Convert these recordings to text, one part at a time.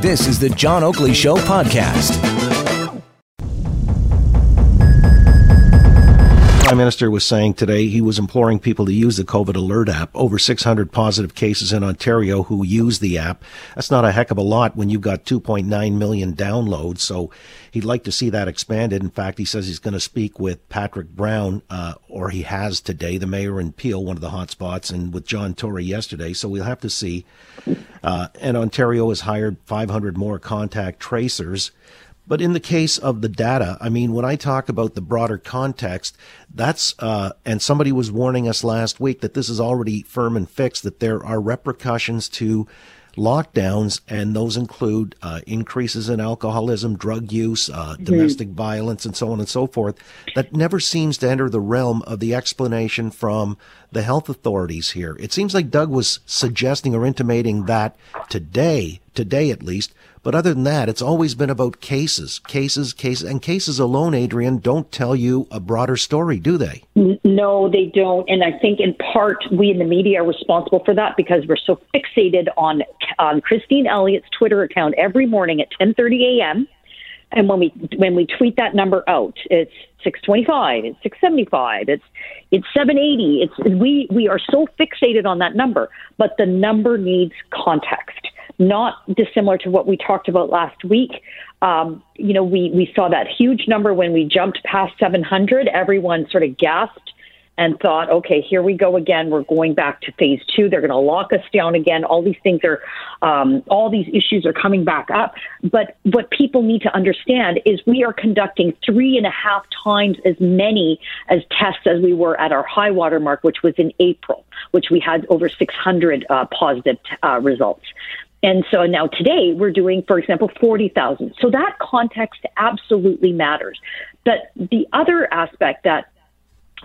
This is the John Oakley Show podcast. Prime Minister was saying today he was imploring people to use the COVID Alert app. Over 600 positive cases in Ontario who use the app. That's not a heck of a lot when you've got 2.9 million downloads. So he'd like to see that expanded. In fact, he says he's going to speak with Patrick Brown, uh, or he has today, the mayor in Peel, one of the hot spots, and with John Tory yesterday. So we'll have to see. Uh, and Ontario has hired 500 more contact tracers. But in the case of the data, I mean, when I talk about the broader context, that's, uh, and somebody was warning us last week that this is already firm and fixed, that there are repercussions to lockdowns, and those include uh, increases in alcoholism, drug use, uh, mm-hmm. domestic violence, and so on and so forth. That never seems to enter the realm of the explanation from the health authorities here. It seems like Doug was suggesting or intimating that today, today at least, but other than that, it's always been about cases, cases, cases, and cases alone, Adrienne, don't tell you a broader story, do they? No, they don't. And I think in part we in the media are responsible for that because we're so fixated on on Christine Elliott's Twitter account every morning at 10:30 a.m. And when we when we tweet that number out, it's 625, it's 675, it's it's 780. It's we we are so fixated on that number, but the number needs context not dissimilar to what we talked about last week. Um, you know, we, we saw that huge number when we jumped past 700. Everyone sort of gasped and thought, okay, here we go again. We're going back to phase two. They're going to lock us down again. All these things are, um, all these issues are coming back up. But what people need to understand is we are conducting three and a half times as many as tests as we were at our high water mark, which was in April, which we had over 600 uh, positive uh, results. And so now today we're doing, for example, 40,000. So that context absolutely matters. But the other aspect that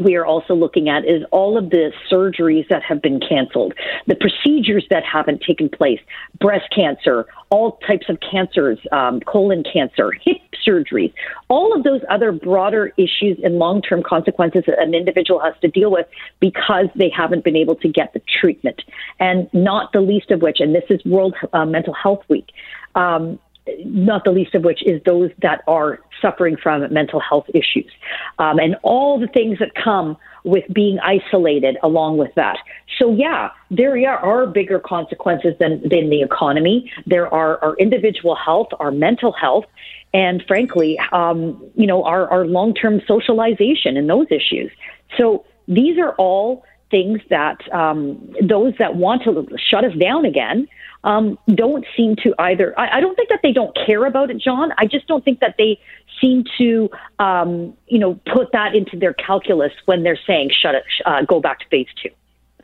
we are also looking at is all of the surgeries that have been canceled, the procedures that haven't taken place, breast cancer, all types of cancers, um, colon cancer, hip surgeries, all of those other broader issues and long term consequences that an individual has to deal with because they haven't been able to get the treatment. And not the least of which, and this is World uh, Mental Health Week. Um, not the least of which is those that are suffering from mental health issues um, and all the things that come with being isolated along with that. So, yeah, there are bigger consequences than, than the economy. There are our individual health, our mental health, and frankly, um, you know, our, our long term socialization and those issues. So, these are all things that um, those that want to shut us down again um, don't seem to either. I, I, don't think that they don't care about it, John. I just don't think that they seem to, um, you know, put that into their calculus when they're saying shut it, uh, go back to phase two.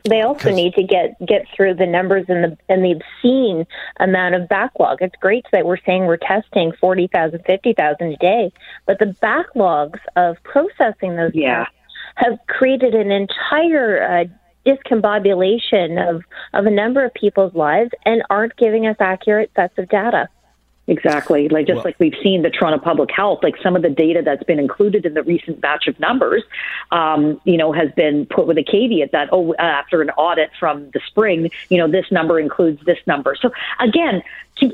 They also need to get get through the numbers and the and the obscene amount of backlog. It's great that we're saying we're testing 40,000, 50,000 a day, but the backlogs of processing those yeah. Have created an entire uh, discombobulation of, of a number of people's lives and aren't giving us accurate sets of data. Exactly. Like just well, like we've seen the Toronto Public Health, like some of the data that's been included in the recent batch of numbers, um, you know, has been put with a caveat that oh, after an audit from the spring, you know, this number includes this number. So again,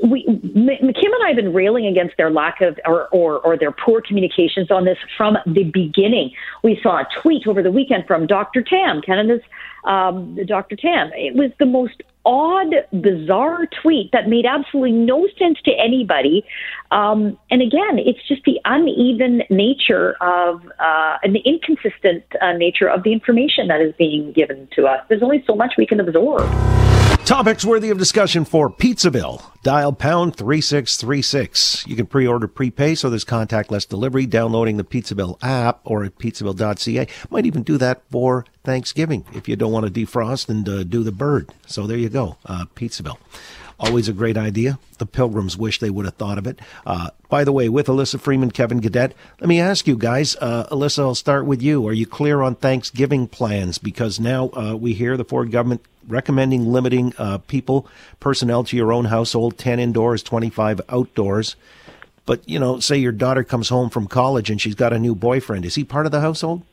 we, McKim and I have been railing against their lack of or, or, or their poor communications on this from the beginning. We saw a tweet over the weekend from Dr. Tam, Canada's um, Dr. Tam. It was the most odd, bizarre tweet that made absolutely no sense to anybody. Um, and again, it's just the uneven nature of uh, and the inconsistent uh, nature of the information that is being given to us. There's only so much we can absorb. Topics worthy of discussion for Pizzaville. Dial pound 3636. You can pre-order prepay so there's contactless delivery downloading the Pizzaville app or at pizzaville.ca. Might even do that for Thanksgiving if you don't want to defrost and uh, do the bird. So there you go. Uh, Pizzaville. Always a great idea. The Pilgrims wish they would have thought of it. Uh, by the way, with Elissa Freeman, Kevin Gaudet, let me ask you guys, uh, Elissa, I'll start with you. Are you clear on Thanksgiving plans? Because now uh, we hear the Ford government recommending limiting uh, people, personnel to your own household, 10 indoors, 25 outdoors. But, you know, say your daughter comes home from college and she's got a new boyfriend. Is he part of the household?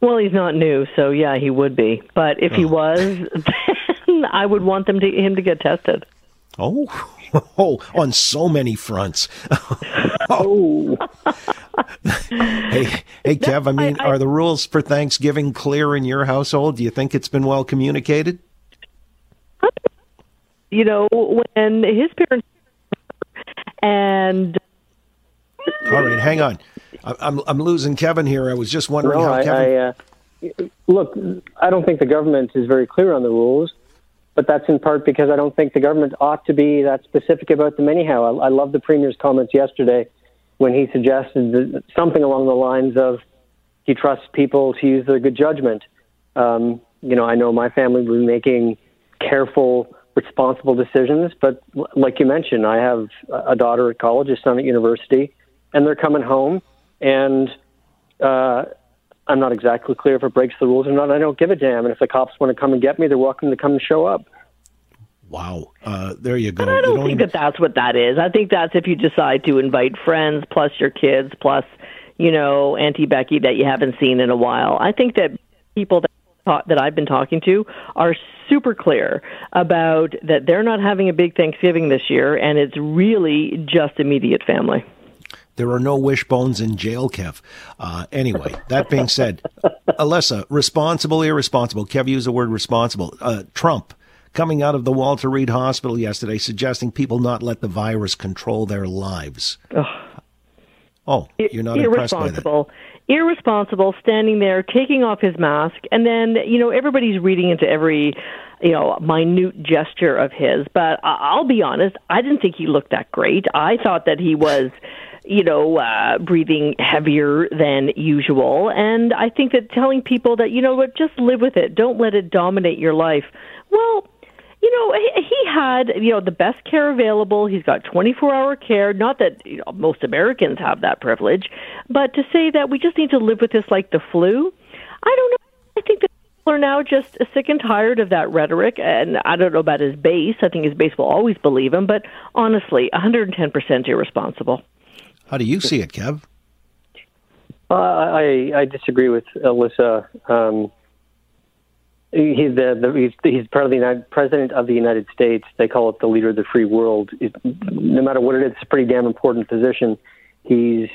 Well, he's not new, so yeah, he would be. But if oh. he was, I would want them to him to get tested. Oh, oh, on so many fronts. Oh. oh, hey, hey, Kev. I mean, I- I- are the rules for Thanksgiving clear in your household? Do you think it's been well communicated? You know, when his parents and All right, hang on. I'm I'm losing Kevin here. I was just wondering no, how I, Kevin. I uh, look. I don't think the government is very clear on the rules, but that's in part because I don't think the government ought to be that specific about them anyhow. I, I love the premier's comments yesterday when he suggested that something along the lines of he trusts people to use their good judgment. Um, you know, I know my family will be making careful, responsible decisions, but like you mentioned, I have a daughter at college, a son at university, and they're coming home, and uh, I'm not exactly clear if it breaks the rules or not. I don't give a damn, and if the cops want to come and get me, they're welcome to come and show up. Wow, uh, there you go. But I You don't think even- that that's what that is. I think that's if you decide to invite friends plus your kids plus, you know, Auntie Becky that you haven't seen in a while. I think that people that that I've been talking to are super clear about that they're not having a big Thanksgiving this year, and it's really just immediate family. There are no wishbones in jail, Kev. Uh, anyway, that being said, Elissa, responsible, irresponsible. Kev used the word responsible. Uh, Trump coming out of the Walter Reed Hospital yesterday suggesting people not let the virus control their lives. Oh, you're not impressed by that. irresponsible irresponsible standing there taking off his mask and then you know everybody's reading into every you know minute gesture of his but i'll be honest i didn't think he looked that great i thought that he was you know uh breathing heavier than usual and i think that telling people that you know what just live with it don't let it dominate your life well you know, he, had you know the best care available. He's got 24-hour care. Not that you know, most Americans have that privilege, but to say that we just need to live with this like the flu, I don't know. I think that people are now just sick and tired of that rhetoric, and I don't know about his base. I think his base will always believe him, but honestly, 110% irresponsible. How do you see it, Kev? Uh, I I disagree with Elissa. Um, he's the, the he's, he's part of the United, president of the United States. They call it the leader of the free world. It, no matter what it is, it's a pretty damn important position. He's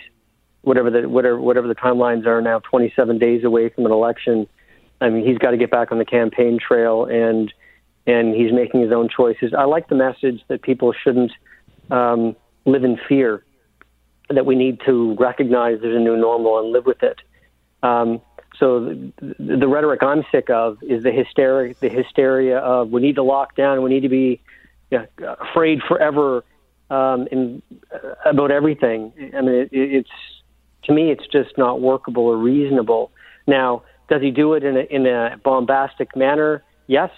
whatever the whatever whatever the timelines are now, 27 days away from an election. I mean, he's got to get back on the campaign trail, and and he's making his own choices. I like the message that people shouldn't um, live in fear. That we need to recognize there's a new normal and live with it. Um, so the, the rhetoric I'm sick of is the hysteria, the hysteria of we need to lock down, we need to be you know, afraid forever um, in, uh, about everything. I mean, it, it's to me, it's just not workable or reasonable. Now, does he do it in a, in a bombastic manner? Yes.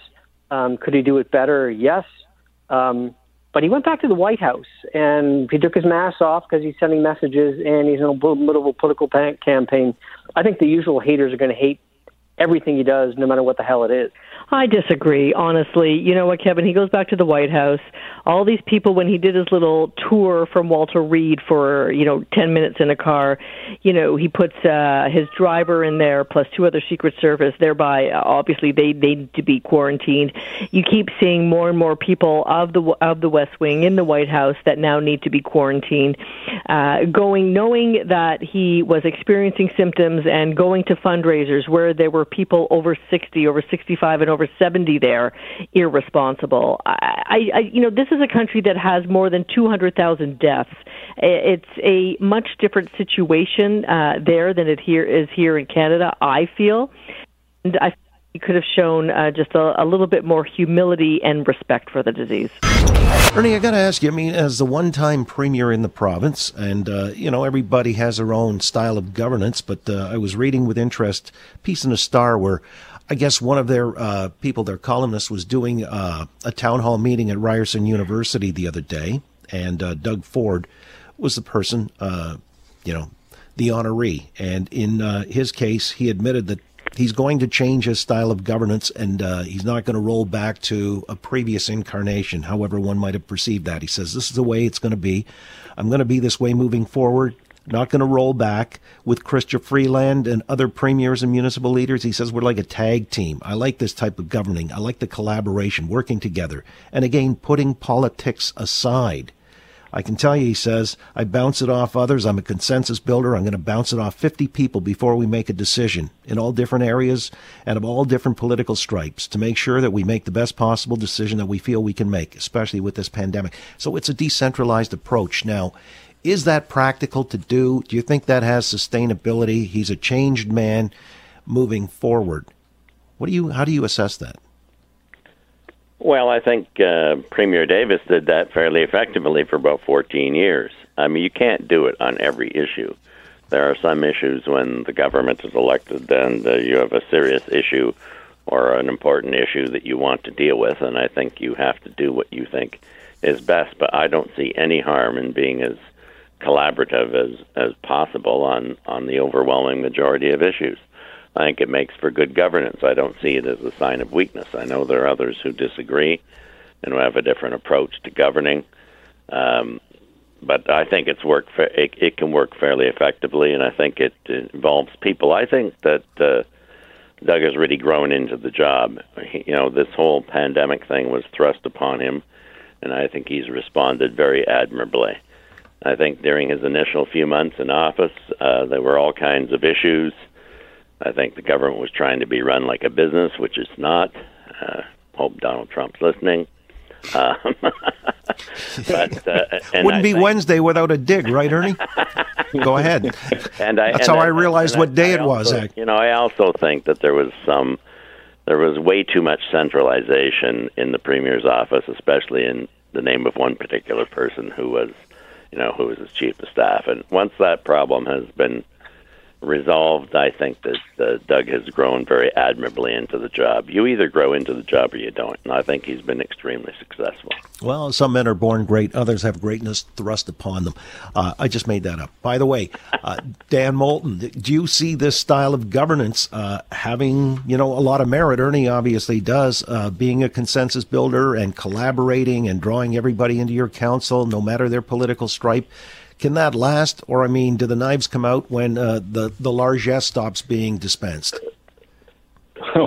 Um, could he do it better? Yes. Um, but he went back to the White House and he took his mask off because he's sending messages and he's in a a political campaign. I think the usual haters are going to hate everything he does, no matter what the hell it is. I disagree, honestly. You know what, Kevin? He goes back to the White House. All these people, when he did his little tour from Walter Reed for, you know, 10 minutes in a car, you know, he puts uh, his driver in there plus two other Secret Service, thereby, uh, obviously, they, they need to be quarantined. You keep seeing more and more people of the, of the West Wing in the White House that now need to be quarantined, uh, going, knowing that he was experiencing symptoms and going to fundraisers where there were people over 60, over 65, and over 70 there, irresponsible. I, I, you know, this is a country that has more than 200,000 deaths. It's a much different situation uh, there than it here is here in Canada. I feel, and I could have shown uh, just a, a little bit more humility and respect for the disease. Ernie, I got to ask you. I mean, as the one-time premier in the province, and uh, you know everybody has their own style of governance, but uh, I was reading with interest a piece in the Star where I guess one of their uh, people, their columnist, was doing uh, a town hall meeting at Ryerson University the other day, and uh, Doug Ford was the person, you know, the honoree, and in his case, he admitted that he's going to change his style of governance and uh, he's not going to roll back to a previous incarnation, however one might have perceived that. He says, This is the way it's going to be. I'm going to be this way moving forward. not going to roll back with Chrystia Freeland and other premiers and municipal leaders. He says we're like a tag team. I like this type of governing. I like the collaboration, working together. And again, putting politics aside. I can tell you, he says, I bounce it off others. I'm a consensus builder. I'm going to bounce it off 50 people before we make a decision in all different areas and of all different political stripes to make sure that we make the best possible decision that we feel we can make, especially with this pandemic. So it's a decentralized approach. Now, is that practical to do? Do you think that has sustainability? He's a changed man moving forward. What do you, how do you assess that? Well, I think uh, Premier Davis did that fairly effectively for about 14 years. I mean, you can't do it on every issue. There are some issues when the government is elected, and uh, you have a serious issue or an important issue that you want to deal with, and I think you have to do what you think is best. But I don't see any harm in being as collaborative as as possible on on the overwhelming majority of issues. I think it makes for good governance. I don't see it as a sign of weakness. I know there are others who disagree and who have a different approach to governing. Um, but I think it's worked. Fa- it, it can work fairly effectively, and I think it, it involves people. I think that uh, Doug has really grown into the job. He, you know, this whole pandemic thing was thrust upon him, and I think he's responded very admirably. I think during his initial few months in office, uh, there were all kinds of issues I think the government was trying to be run like a business, which is not. Uh, hope Donald Trump's listening. Um, but, uh, Wouldn't I be think, Wednesday without a dig, right, Ernie? Go ahead. And I, That's and how I, I realized what day it also, was. You know, I also think that there was some, there was way too much centralization in the premier's office, especially in the name of one particular person who was, you know, who was his chief of staff. And once that problem has been resolved, I think that uh, Doug has grown very admirably into the job. You either grow into the job or you don't, and I think he's been extremely successful. Well, some men are born great; others have greatness thrust upon them. Uh, I just made that up. By the way, uh, Dan Moulton, do you see this style of governance uh, having, you know, a lot of merit? Ernie obviously does, uh, being a consensus builder and collaborating and drawing everybody into your council, no matter their political stripe. Can that last, or I mean, do the knives come out when uh, the the largesse stops being dispensed?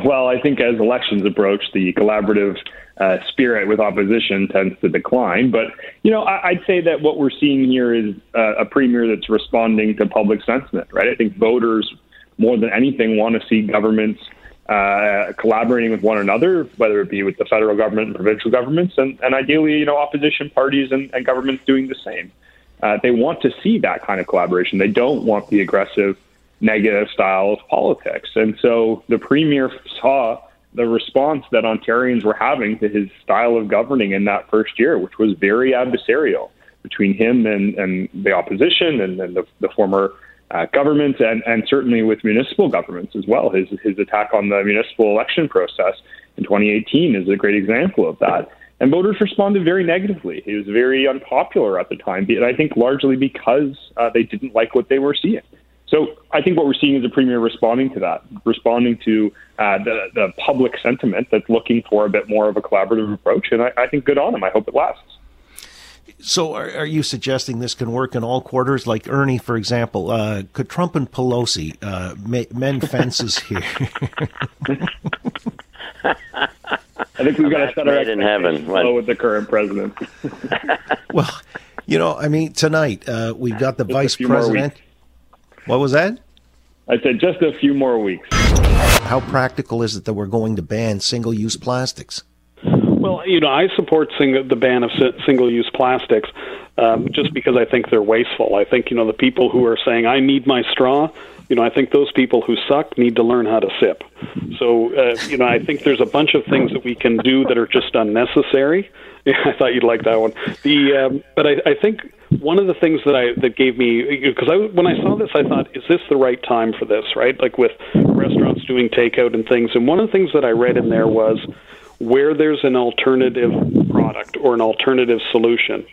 Well, I think as elections approach, the collaborative uh, spirit with opposition tends to decline. But you know, I, would say that what we're seeing here is uh, a premier that's responding to public sentiment. Right? I think voters, more than anything, want to see governments. Uh, collaborating with one another, whether it be with the federal government and provincial governments, and, and ideally, you know, opposition parties and, and governments doing the same. Uh, they want to see that kind of collaboration. They don't want the aggressive, negative style of politics. And so the premier saw the response that Ontarians were having to his style of governing in that first year, which was very adversarial between him and, and the opposition and, and the, the former uh, government and, and certainly with municipal governments as well. His, his attack on the municipal election process in 2018 is a great example of that. And voters responded very negatively. He was very unpopular at the time, and I think largely because uh, they didn't like what they were seeing. So I think what we're seeing is a premier responding to that, responding to uh, the, the public sentiment that's looking for a bit more of a collaborative approach. And I, I think good on him. I hope it lasts. So, are, are, you suggesting this can work in all quarters? Like Ernie, for example, uh, could Trump and Pelosi uh, mend fences here? I think we've got to set our in heaven low with the current president. well, you know, I mean, tonight uh, we've got the just vice president. What was that? I said just a few more weeks. How practical is it that we're going to ban single-use plastics? Well, you know, I support sing- the ban of single-use plastics um, just because I think they're wasteful. I think you know the people who are saying I need my straw you know, I think those people who suck need to learn how to sip. So, uh, you know, I think there's a bunch of things that we can do that are just unnecessary. I thought you'd like that one. The um, but I, I think one of the things that I that gave me because I when I saw this, I thought, is this the right time for this? Right, like with restaurants doing takeout and things. And one of the things that I read in there was where there's an alternative product or an alternative solution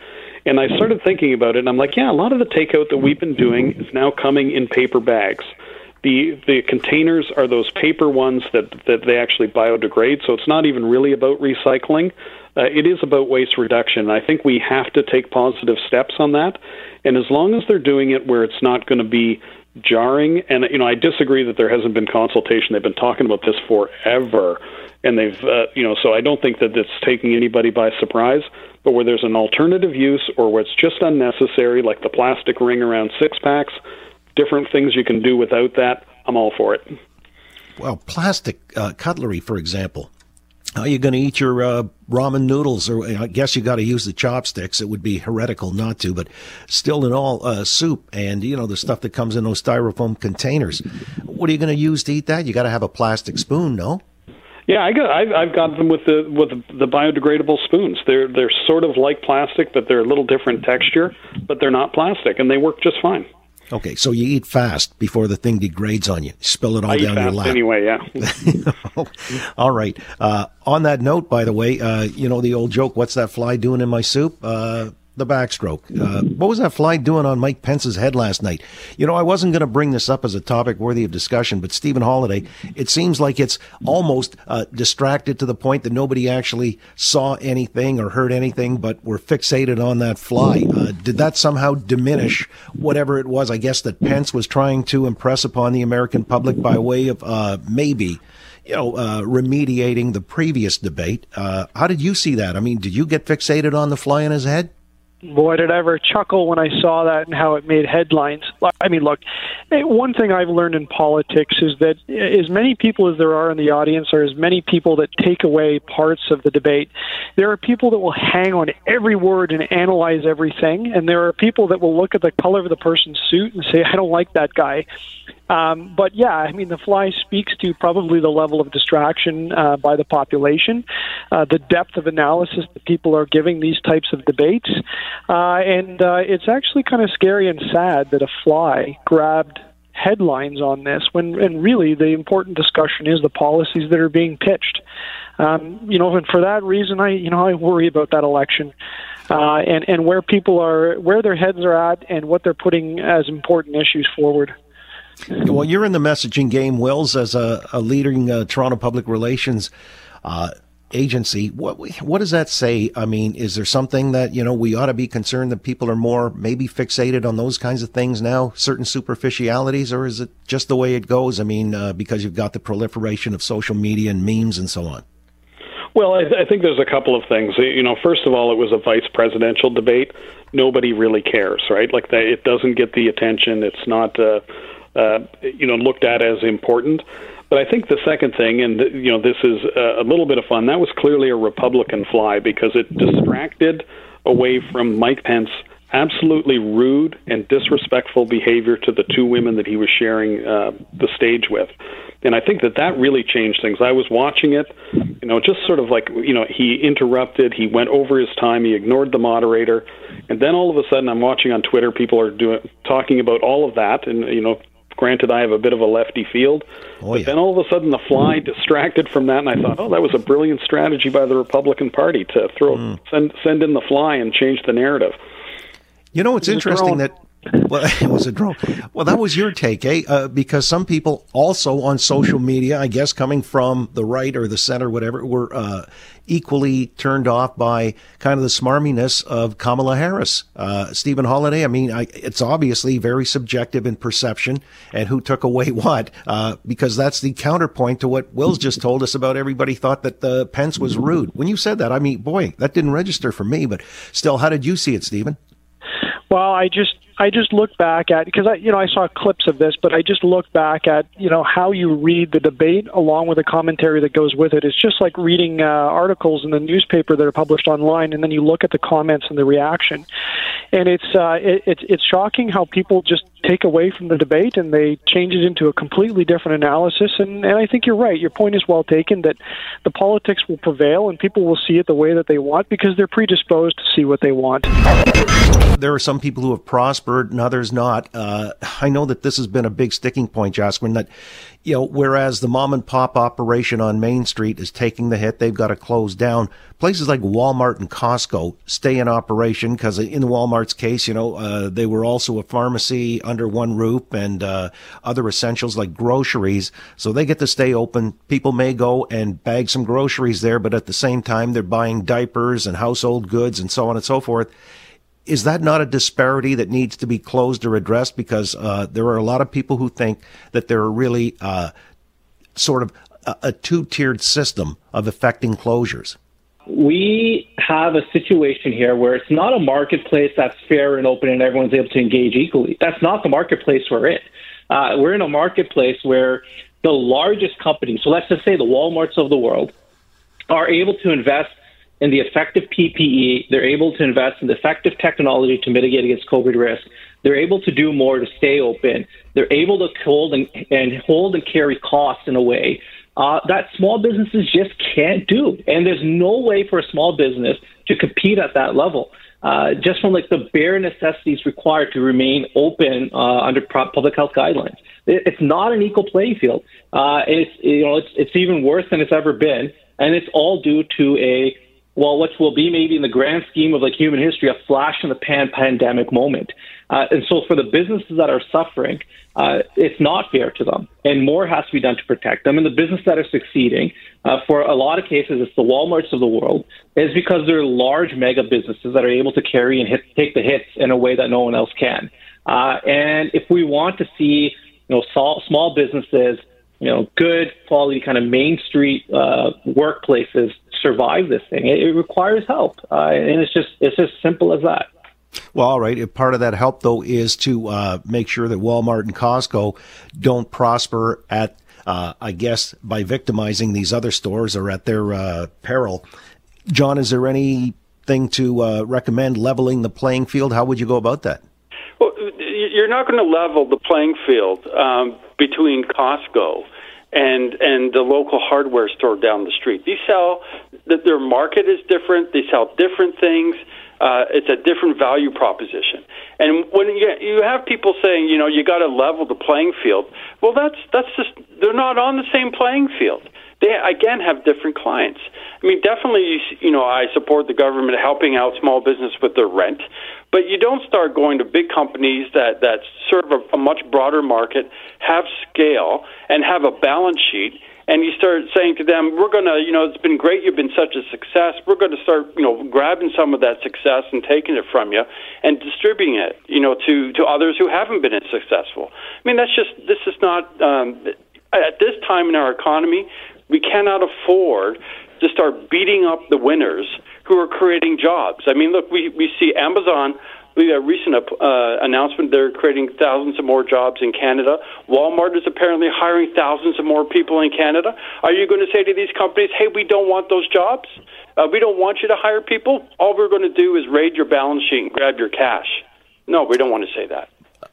and I started thinking about it, and I'm like, yeah, a lot of the takeout that we've been doing is now coming in paper bags. The the containers are those paper ones that that they actually biodegrade, so it's not even really about recycling. Uh, it is about waste reduction. I think we have to take positive steps on that. And as long as they're doing it where it's not going to be jarring, and you know, I disagree that there hasn't been consultation. They've been talking about this forever, and they've, uh, you know, so I don't think that it's taking anybody by surprise. But where there's an alternative use or where it's just unnecessary, like the plastic ring around six packs, different things you can do without that, I'm all for it. Well, plastic uh, cutlery, for example. How are you going to eat your uh, ramen noodles? Or I guess you got to use the chopsticks. It would be heretical not to, but still, in all, uh, soup and you know the stuff that comes in those styrofoam containers. What are you going to use to eat that? You got to have a plastic spoon, no? Yeah, I got I've, I've got them with the with the biodegradable spoons. They're they're sort of like plastic, but they're a little different texture, but they're not plastic, and they work just fine. Okay, so you eat fast before the thing degrades on you. Spill it all I down your lap. Anyway, yeah. all right. Uh, on that note, by the way, uh, you know the old joke: "What's that fly doing in my soup?" Uh, the backstroke. Uh, what was that fly doing on Mike Pence's head last night? You know, I wasn't going to bring this up as a topic worthy of discussion, but Stephen Holyday, it seems like it's almost uh, distracted to the point that nobody actually saw anything or heard anything, but were fixated on that fly. Uh, did that somehow diminish whatever it was, I guess, that Pence was trying to impress upon the American public by way of uh, maybe? you know, uh, remediating the previous debate. Uh, how did you see that? I mean, did you get fixated on the fly in his head? Boy, did I ever chuckle when I saw that and how it made headlines. I mean, look, eh, one thing I've learned in politics is that as many people as there are in the audience are as many people that take away parts of the debate. There are people that will hang on every word and analyze everything, and there are people that will look at the color of the person's suit and say, I don't like that guy. Um, but yeah, I mean, the fly speaks to probably the level of distraction uh, by the population, uh, the depth of analysis that people are giving these types of debates, uh, and uh, it's actually kind of scary and sad that a fly grabbed headlines on this when and really the important discussion is the policies that are being pitched. Um, you know, and for that reason, I you know I worry about that election. Uh, and and where people are, where their heads are at, and what they're putting as important issues forward. Well, you're in the messaging game, Wills, as a, a leading uh, Toronto public relations uh, agency. What what does that say? I mean, is there something that you know we ought to be concerned that people are more maybe fixated on those kinds of things now, certain superficialities, or is it just the way it goes? I mean, uh, because you've got the proliferation of social media and memes and so on. Well, I, I think there's a couple of things. You know, first of all, it was a vice presidential debate. Nobody really cares, right? Like that, it doesn't get the attention. It's not. Uh, uh, you know looked at as important. But I think the second thing, and you know, this is a little bit of fun. That was clearly a Republican fly because it distracted away from Mike Pence absolutely rude and disrespectful behavior to the two women that he was sharing uh, the stage with. And I think that that really changed things. I was watching it, you know, just sort of like, you know, he interrupted, he went over his time, he ignored the moderator, and then all of a sudden I'm watching on Twitter people are doing talking about all of that and you know, Granted, I have a bit of a lefty field, oh, but yeah. then all of a sudden the fly distracted from that, and I thought, oh, that was a brilliant strategy by the Republican Party to throw mm. send send in the fly and change the narrative. You know, it's interesting that well, it was a drone. Well, that was your take, eh? Uh, because some people also on social media, I guess, coming from the right or the center, whatever, were uh, equally turned off by kind of the smarminess of Kamala Harris. Uh, Stephen Holyday, I mean, I, it's obviously very subjective in perception and who took away what, uh, because that's the counterpoint to what Wills just told us about everybody thought that the Pence was rude. When you said that, I mean, boy, that didn't register for me, but still, how did you see it, Stephen? Well, I just I just look back at because I you know I saw clips of this, but I just look back at you know how you read the debate along with the commentary that goes with it. It's just like reading uh, articles in the newspaper that are published online, and then you look at the comments and the reaction, and it's uh, it, it's it's shocking how people just take away from the debate and they change it into a completely different analysis. And, and I think you're right. Your point is well taken that the politics will prevail and people will see it the way that they want because they're predisposed to see what they want. There are some people who have prospered and others not. Uh, I know that this has been a big sticking point, Jasper, that, you know, whereas the mom and pop operation on Main Street is taking the hit, they've got to close down. Places like Walmart and Costco stay in operation because in the Walmart's case, you know, uh, they were also a pharmacy, under one roof and uh, other essentials like groceries. So they get to stay open. People may go and bag some groceries there, but at the same time, they're buying diapers and household goods and so on and so forth. Is that not a disparity that needs to be closed or addressed? Because uh, there are a lot of people who think that there are really uh, sort of a, a two tiered system of affecting closures we have a situation here where it's not a marketplace that's fair and open and everyone's able to engage equally. That's not the marketplace we're in. Uh, we're in a marketplace where the largest companies, so let's just say the Walmarts of the world, are able to invest in the effective PPE. They're able to invest in the effective technology to mitigate against COVID risk. They're able to do more to stay open. They're able to hold and, and hold and carry costs in a way uh, that small businesses just can't do. And there's no way for a small business to compete at that level. Uh, just from like the bare necessities required to remain open uh, under public health guidelines. It, it's not an equal playing field. Uh, it's you know it's it's even worse than it's ever been, and it's all due to a well, what will be maybe in the grand scheme of like human history, a flash in the pan pandemic moment. Uh, and so for the businesses that are suffering, uh, it's not fair to them, and more has to be done to protect them. And the businesses that are succeeding, uh, for a lot of cases, it's the WalMarts of the world, is because they're large mega businesses that are able to carry and hit, take the hits in a way that no one else can. Uh, and if we want to see, you know, small, small businesses, you know, good quality kind of main street uh, workplaces survive this thing, it, it requires help, uh, and it's just it's as simple as that. Well, all right. Part of that help, though, is to uh, make sure that Walmart and Costco don't prosper at, uh, I guess, by victimizing these other stores or at their uh, peril. John, is there anything to uh, recommend leveling the playing field? How would you go about that? Well, you're not going to level the playing field um, between Costco and and the local hardware store down the street. They sell that their market is different. They sell different things uh, it's a different value proposition. And when you, have people saying, you know, you got to level the playing field, well, that's that's just they're not on the same playing field. They again have different clients. I mean, definitely, you, you know, I support the government helping out small business with their rent, but you don't start going to big companies that that serve a, a much broader market, have scale, and have a balance sheet and you start saying to them, "We're to, you know, it's been great. You've been such a success. We're to start, you know, grabbing some of that success and taking it from you and distributing it, you know, to to others who haven't been as successful." I mean, that's just this is not um, at this time in our economy. We cannot afford to start beating up the winners who are creating jobs. I mean, look, we we see Amazon a recent uh, announcement they're creating thousands of more jobs in Canada. Walmart is apparently hiring thousands of more people in Canada. Are you going to say to these companies, hey, we don't want those jobs? Uh, we don't want you to hire people? All we're going to do is raid your balance sheet and grab your cash. No, we don't want to say that.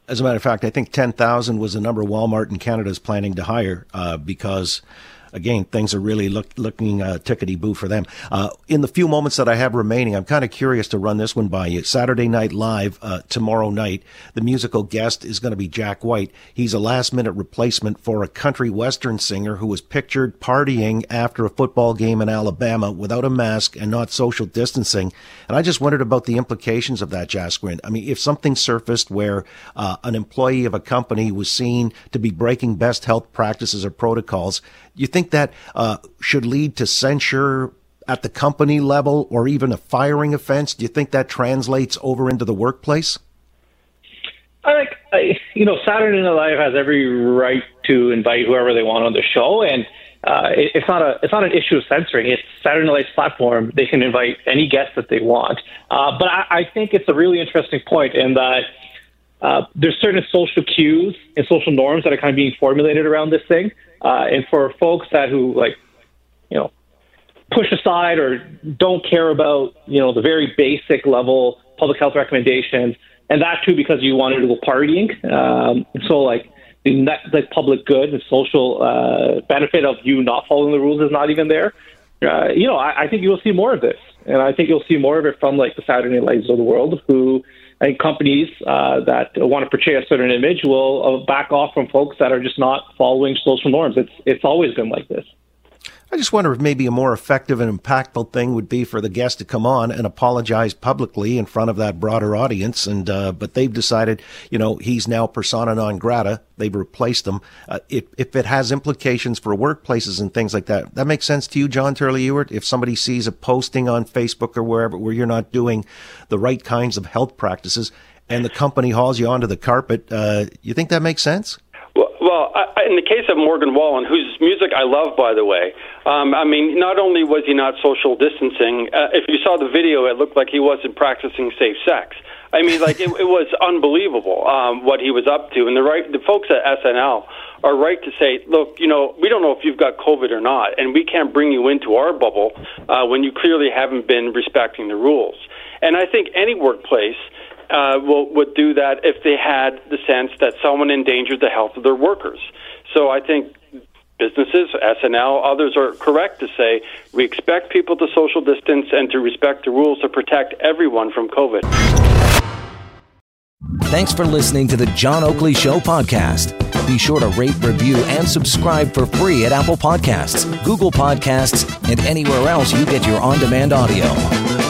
As a matter of fact, I think 10,000 was the number Walmart in Canada is planning to hire uh, because again, things are really look, looking uh, tickety boo for them. Uh, in the few moments that I have remaining, I'm kind of curious to run this one by you. Saturday Night Live uh, tomorrow night, the musical guest is going to be Jack White. He's a last minute replacement for a country western singer who was pictured partying after a football game in Alabama without a mask and not social distancing. And I just wondered about the implications of that, Jaskaran. I mean, if something surfaced where uh, an employee of a company was seen to be breaking best health practices or protocols, you think that uh, should lead to censure at the company level or even a firing offense? Do you think that translates over into the workplace? I think, I, you know, Saturday Night Live has every right to invite whoever they want on the show, and uh, it, it's not a it's not an issue of censoring. It's Saturday Night Live's platform; they can invite any guest that they want. Uh, but I, I think it's a really interesting point in that uh, there's certain social cues and social norms that are kind of being formulated around this thing. Uh, and for folks that who like, you know, push aside or don't care about, you know, the very basic level public health recommendations, and that too because you wanted to go partying. Um, so like the net, public good and social uh, benefit of you not following the rules is not even there. Uh, you know, I, I think you'll see more of this, and I think you'll see more of it from like the Saturday Night Lives of the world who Think companies uh, that want to portray a certain image will uh, back off from folks that are just not following social norms. It's it's always been like this. I just wonder if maybe a more effective and impactful thing would be for the guest to come on and apologize publicly in front of that broader audience. And uh, but they've decided, you know, he's now persona non grata. They've replaced him. Uh, if if it has implications for workplaces and things like that, that makes sense to you, John Turley Ewart. If somebody sees a posting on Facebook or wherever where you're not doing the right kinds of health practices, and the company hauls you onto the carpet, uh, you think that makes sense? Well, I, in the case of Morgan Wallen, whose music I love, by the way, um, I mean, not only was he not social distancing, uh, if you saw the video, it looked like he wasn't practicing safe sex. I mean, like it, it was unbelievable um, what he was up to, and the right, the folks at SNL are right to say, look, you know, we don't know if you've got COVID or not, and we can't bring you into our bubble uh, when you clearly haven't been respecting the rules. And I think any workplace uh, will, would do that if they had the sense that someone endangered the health of their workers. So I think businesses, SNL, others are correct to say we expect people to social distance and to respect the rules to protect everyone from COVID. Thanks for listening to the John Oakley Show podcast. Be sure to rate, review, and subscribe for free at Apple Podcasts, Google Podcasts, and anywhere else you get your on demand audio.